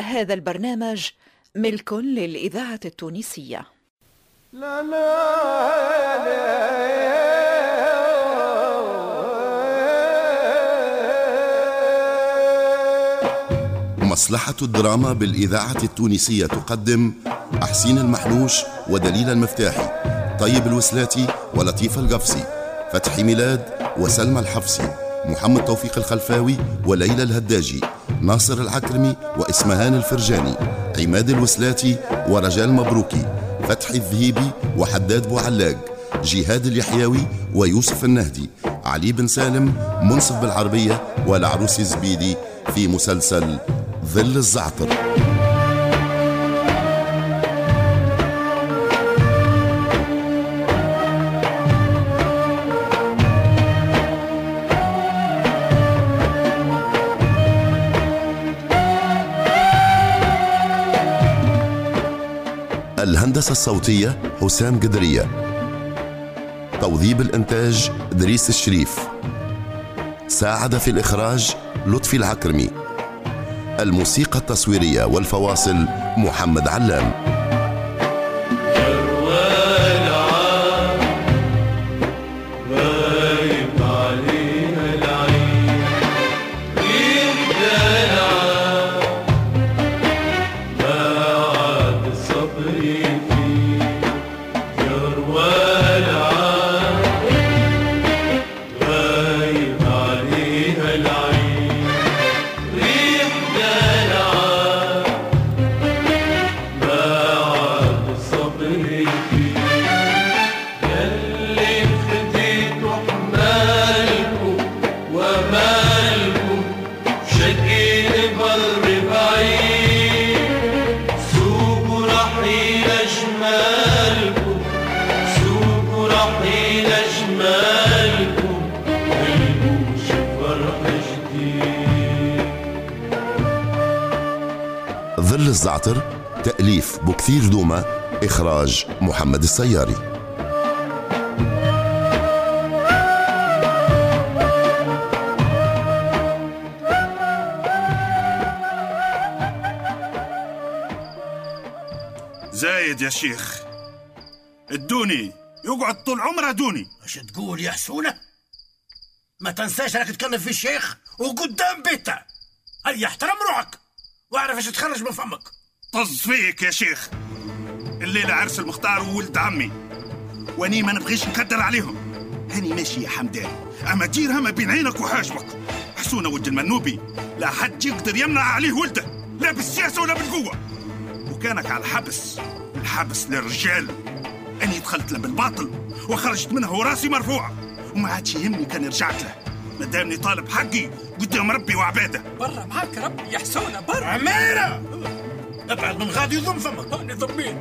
هذا البرنامج ملك للإذاعة التونسية. لا لا مصلحة الدراما بالإذاعة التونسية تقدم أحسين المحلوش ودليل المفتاحي طيب الوسلاتي ولطيف القفصي فتحي ميلاد وسلمى الحفصي محمد توفيق الخلفاوي وليلى الهداجي. ناصر العكرمي وإسمهان الفرجاني عماد الوسلاتي ورجال مبروكي فتحي الذهيبي وحداد بوعلاق جهاد اليحيوي ويوسف النهدي علي بن سالم منصف بالعربية والعروس زبيدي في مسلسل ظل الزعتر. الهندسة الصوتية حسام قدرية. توظيب الإنتاج دريس الشريف. ساعد في الإخراج لطفي العكرمي. الموسيقى التصويرية والفواصل محمد علام. ظل الزعتر تأليف بكثير دوما إخراج محمد السياري. زايد يا شيخ. ادوني يقعد طول عمره دوني. إيش تقول يا حسونة؟ ما تنساش انك تتكلم في الشيخ وقدام بيته. هيا احترم روحك واعرف إيش تخرج من فمك. طز فيك يا شيخ. الليلة عرس المختار وولد عمي. واني ما نبغيش نقدر عليهم. هاني ماشي يا حمدان. أما ديرها ما بين عينك وحاجبك. حسونة ولد المنوبي. لا حد يقدر يمنع عليه ولده. لا بالسياسة ولا بالقوة. وكانك على الحبس. الحبس للرجال. أني دخلت له بالباطل وخرجت منه وراسي مرفوعة وما عادش يهمني كان رجعت له. ما دامني طالب حقي قدام ربي وعباده. برا معاك ربي يا حسونه برا. عميرة ابعد من غادي يضم فمك. هاني ضميت.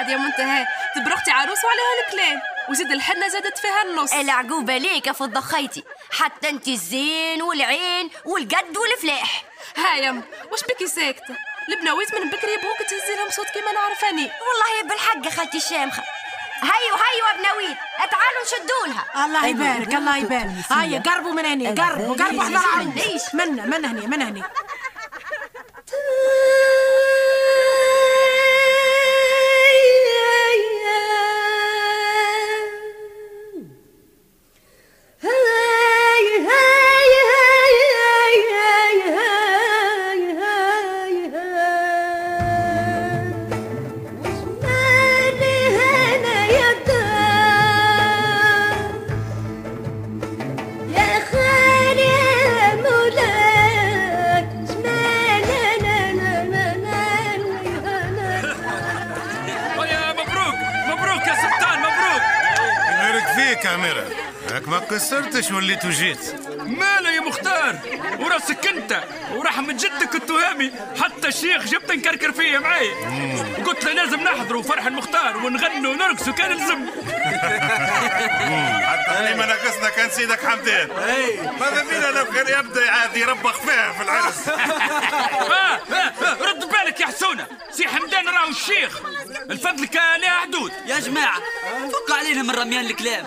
عاد يا منتهى. تبرختي عروس وعليها الكلام وزيد الحنة زادت فيها النص. العقوبة ليك يا فضة خيتي. حتى انت الزين والعين والقد والفلاح. ها يم واش بكي ساكته البناويت من بكري يبغوك تهزي لهم صوت كيما نعرفاني. والله بالحق يا خالتي الشامخة. هيو هيو ابناويت تعالوا نشدولها الله يبارك الله يبارك. هيا قربوا من هنا قربوا قربوا احضر عروس منا من هنا من هنا يا قصرتش وليت وجيت. مالا يا مختار؟ وراسك انت ورحمة جدك التهامي. حتى الشيخ جبت نكركر فيه معايا قلت له لازم نحضروا فرح المختار ونغنوا ونرقصوا كان لزم حتى اللي ما ناقصنا كان سيدك حمدان. ماذا بينا لو كان يبدا عاد يربخ فيها في العرس. آه آه آه رد بالك يا حسونة. سي حمدان راهو الشيخ. الفضل كان لها حدود. يا جماعة فكوا علينا من رميان الكلام.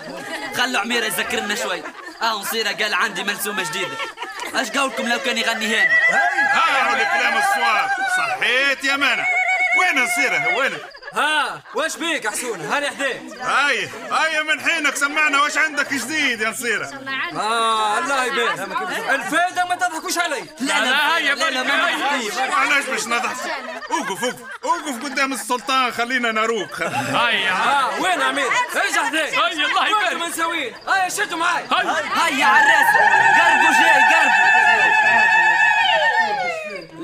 خلوا عميرة يذكرنا شوي. آه نصيرة قال عندي ملسومة جديدة. اش قولكم لو كان يغني هاني؟ ها هو الكلام الصواب. صحيت يا مانا وين نصيره وين ها واش بيك حسون؟ هاني حديت هاي هاي من حينك سمعنا واش عندك جديد يا نصيرة. آه الله يبين الفايدة ما تضحكوش علي. لا لا لا بالك معلش باش نضحك؟ اوقف اوقف اوقف قدام السلطان خلينا نروق. خلينا. هيا آه وين عميد ارجع حديت هيا الله يبارك مساوين هيا شدوا معاي. هيا عراس قربوا جاي قربوا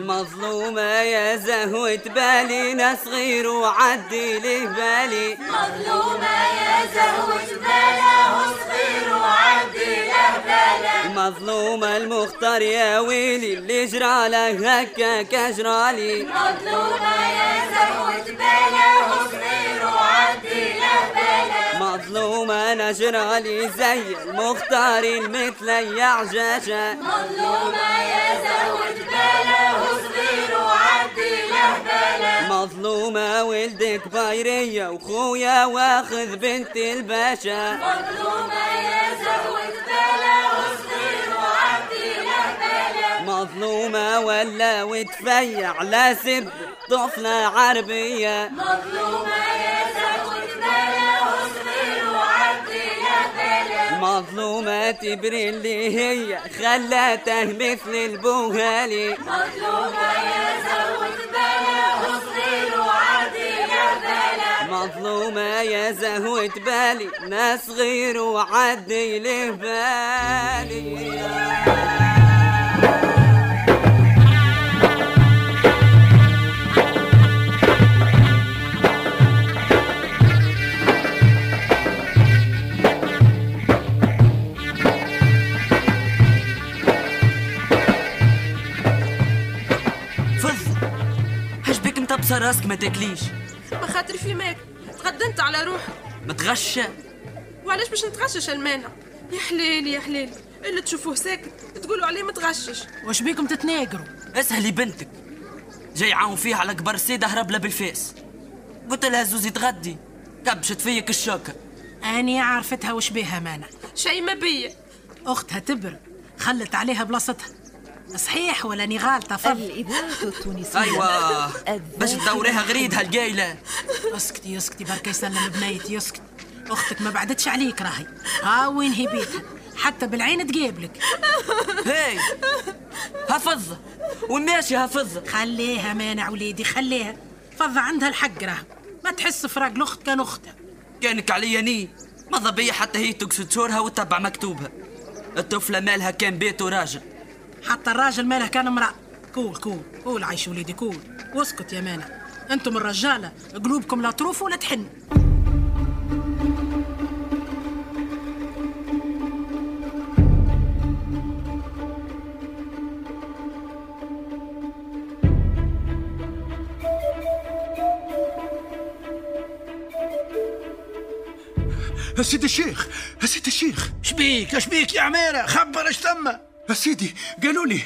المظلومة يا زهوة بالي ناس غير وعدي له بالي. مظلومة يا زهوة بلا وصغير وعدي له بلا المظلومة المختار يا ويلي اللي جرى له هكاك اجرالي مظلومة يا زهوة بلا وصغير وعدي له بلا مظلومة أنا جرالي زي المختار مثل يعجاجة مظلومة يا زهوة مظلومة ولدك بايرية وخويا واخذ بنت الباشا. مظلومة يا زهوة بلا وصغير وعدي له مظلومة ولا وتفيع لا سب طفلة عربية. مظلومة يا زهوة بلا وصغير وعدي له مظلومة تبري اللي هي خلاته مثل البوهالي. مظلومة يا زهوة مظلومة يا زهوة بالي ناس غير وعدي له بالي. فض هش بك مطبسة راسك ما تاكليش. ما خاطر في ماك. تقدمت على روحك. متغشة وعلاش باش نتغشش المانع؟ يا حليلي يا حليلي اللي تشوفوه ساكت تقولوا عليه متغشش واش بيكم تتناقروا؟ اسهلي بنتك جاي عاون فيها على كبر سيدة هرب لها بالفاس. قلت لها زوزي تغدي كبشت فيك الشوكة. أني عرفتها وش بيها مانا شي ما بيا. أختها تبر خلت عليها بلاصتها. صحيح ولا ني غالطه فضل الإذاعة التونسية. أيوه. باش تدوريها غريدها القايلة. اسكتي اسكتي برك يسلم بنيتي اسكت أختك ما بعدتش عليك راهي. ها وين هي بيتها؟ حتى بالعين تقابلك هاي هفظة وماشي هفظة خليها مانع وليدي خليها. فضة عندها الحق راه ما تحس فراق الأخت كان أختها. كانك عليا ني. ماذابيا حتى هي تقصد شورها وتتبع مكتوبها. الطفلة مالها كان بيت وراجل حتى الراجل ماله كان امرأة. كول كول كول عيش وليدي كول. واسكت يا مانع. أنتم الرجالة قلوبكم لا تروف ولا تحن. سيدي الشيخ سيدي الشيخ. شبيك شبيك يا عميرة خبر اش ثم؟ سيدي قالوا لي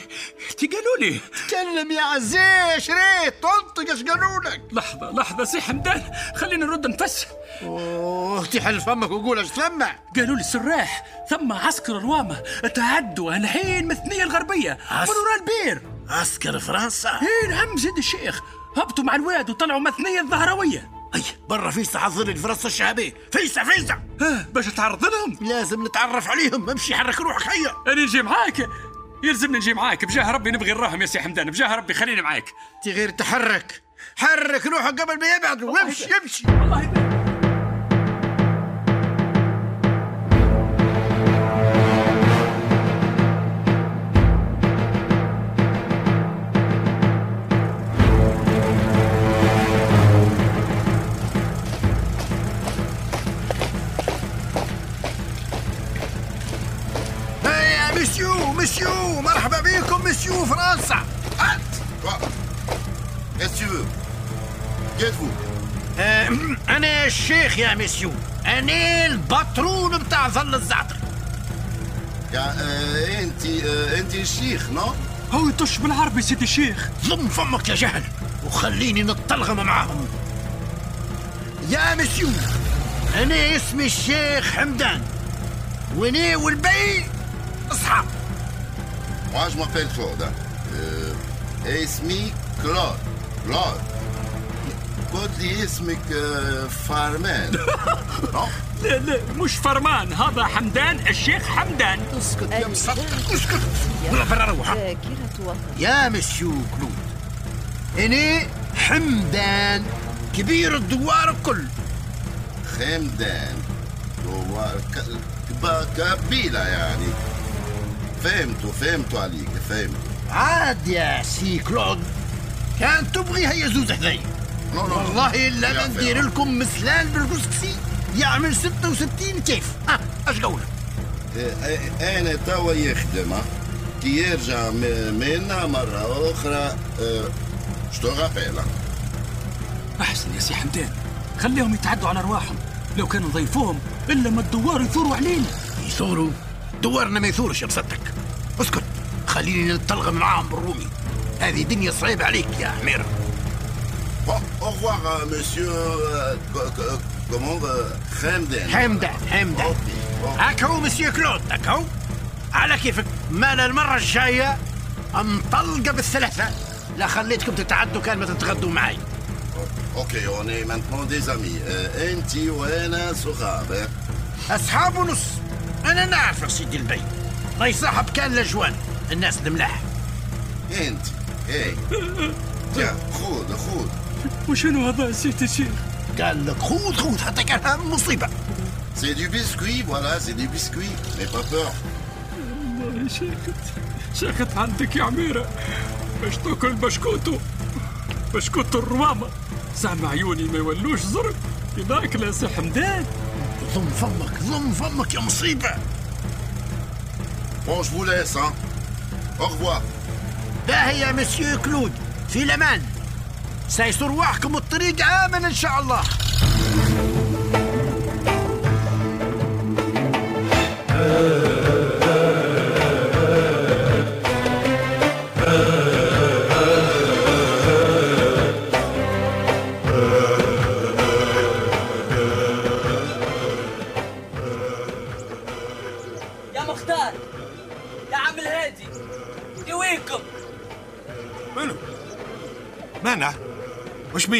تي قالوا لي. تكلم يا عزيز ريت تنطق اش قالوا لك؟ لحظة لحظة سي حمدان خلينا نرد نفس. أوه تحل فمك وقول اش ثم قالوا لي السراح ثم عسكر الوامة تعدوا الحين مثنية الغربية عس- من وراء البير عسكر فرنسا. إيه نعم سيدي الشيخ هبطوا مع الواد وطلعوا مثنية الظهروية أي. برا فيسع حضر فرنسا الشعبية فيسع فيسع آه باش تعرض لهم لازم نتعرف عليهم. امشي حرك روحك هيا. أنا نجي معاك. يلزمني نجي معاك. بجاه ربي نبغي نراهم يا سي حمدان. بجاه ربي خليني معاك. تي غير تحرك. حرك روحك قبل ما يبعدوا. وامشي امشي. مسيو يا مسيو أنا ال patron بتاع ظل الزعتر انت انت الشيخ non هو يطش بالعربي سيدي الشيخ ضم فمك يا جاهل وخليني نتلغم معاهم يا مسيو أنا اسمي الشيخ حمدان وأنا والبي اصحاب Moi, je m'appelle Claude. Euh, اسمي كلود كلود قلت لي اسمك vraiment لا لا مش vraiment هذا حمدان الشيخ حمدان اسكت يا مسكت اسكت ولا برا روح يا مسيو كلود أنا حمدان كبير الدوار الكل خمدان هو ك- كب- كبيلة يعني فهمتوا فهمتوا عليك فهمت عاد يا سي كلود كان تبغي هيا زوز حذايا والله إلا ندير. لكم مسلان بالكسكسي يعمل 66 كيف. ها أش قولك؟ أنا توا يخدم. كي يرجع منا مرة أخرى. آه، شتو غابيل أحسن يا سي حمدان. خليهم يتعدوا على أرواحهم. لو كانوا ضيفوهم إلا ما الدوار يثوروا علينا. يثوروا؟ دوارنا ما يثورش يا بصدق اسكت. خليني نتلغم معاهم بالرومي. هذه دنيا صعيبة عليك يا حمير. Bon, au revoir, euh, monsieur. euh, co- co- comment euh. حمدان حمدان OK، OK. هاكو مسيو كلود هاكو على كيفك مال المرة الجاية انطلقة بالثلاثة لا خليتكم تتعدوا كان ما تتغدوا معي est maintenant des amis. Euh, انتي وأنا صحاب hein. اصحاب ونص أنا نعرفك سيدي البي الله يصاحب كان الاجوان الناس الملاح انت اي تيا خذ خذ وشنو هذا سيدي الشيخ قال لك خذ خذ حتى كان مصيبة C'est du biscuit, voilà, c'est du biscuit. Mais pas peur. والله شيخت شيخت عندك يا عميرة. باش تاكل بشكوتو بشكوتو الروامة زعما عيوني ما يولوش زرق يضاك يا سي حمدان ضم فمك ضم فمك يا مصيبة. Bon, je vous laisse, hein. Au revoir. باهي يا مسيو كلود. في الأمان. سيسر رواحكم الطريق آمن إن شاء الله.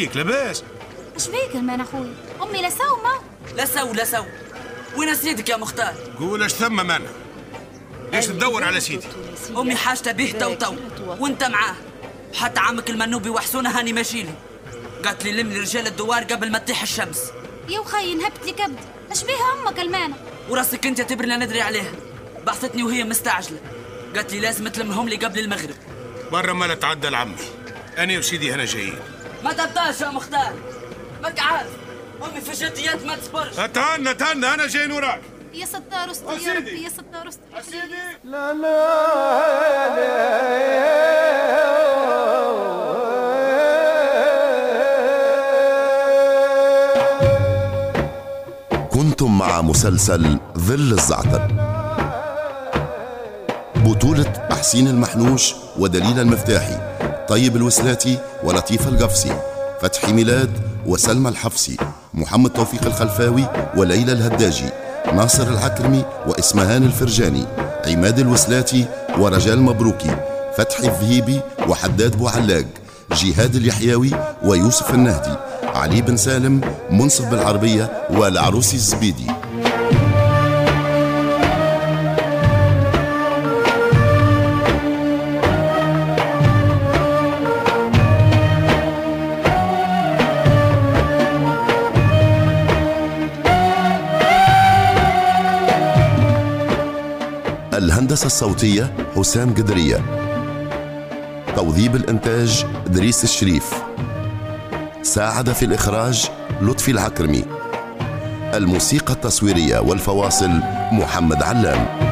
بيك لاباس؟ إيش بيك المان أخوي؟ أمي لا سومه لا سو لا سو وين سيدك يا مختار؟ قول اش ثم منع ليش تدور على سيدي؟ أمي حاجته به تو تو وأنت معاه. حتى عمك المنوبي وحسونه هاني ماشيله قالت لي لم لي رجال الدوار قبل ما تطيح الشمس. يا وخي نهبت لي كبد. إيش بيها أمك المانه وراسك أنت تبر لا ندري عليها. بعثتني وهي مستعجلة. قالت لي لازم تلمهم لي قبل المغرب. برا ما لا تعدى لعمي أنا وسيدي هنا جايين. ما تبطاش يا مختار. ماك عارف أمي في جديات ما تصبرش اتهنى اتهنى أنا جايين وراك يا ستار استر يا ربي يا ستار استر لا لا كنتم مع مسلسل ظل الزعتر. بطولة حسين المحنوش ودليل المفتاحي. طيب الوسلاتي ولطيف القفصي فتحي ميلاد وسلمى الحفصي محمد توفيق الخلفاوي وليلى الهداجي ناصر العكرمي وإسمهان الفرجاني عماد الوسلاتي ورجال مبروكي فتحي الذهيبي وحداد بوعلاق جهاد اليحيوي ويوسف النهدي علي بن سالم منصف بالعربية والعروسي الزبيدي. الهندسة الصوتية حسام قدرية. توظيب الإنتاج إدريس الشريف. ساعد في الإخراج لطفي العكرمي. الموسيقى التصويرية والفواصل محمد علام.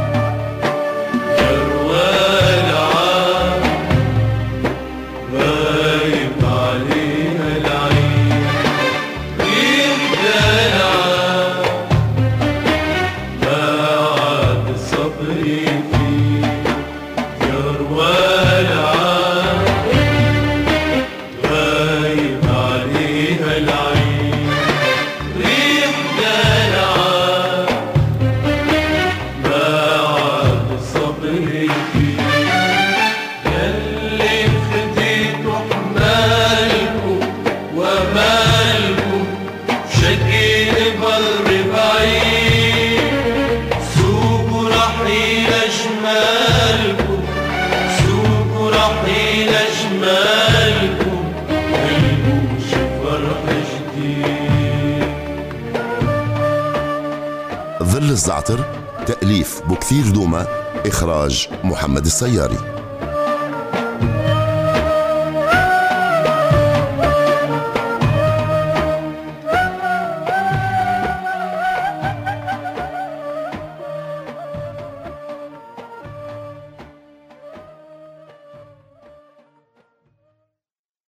الزعتر تأليف بكثير دومة إخراج محمد السياري.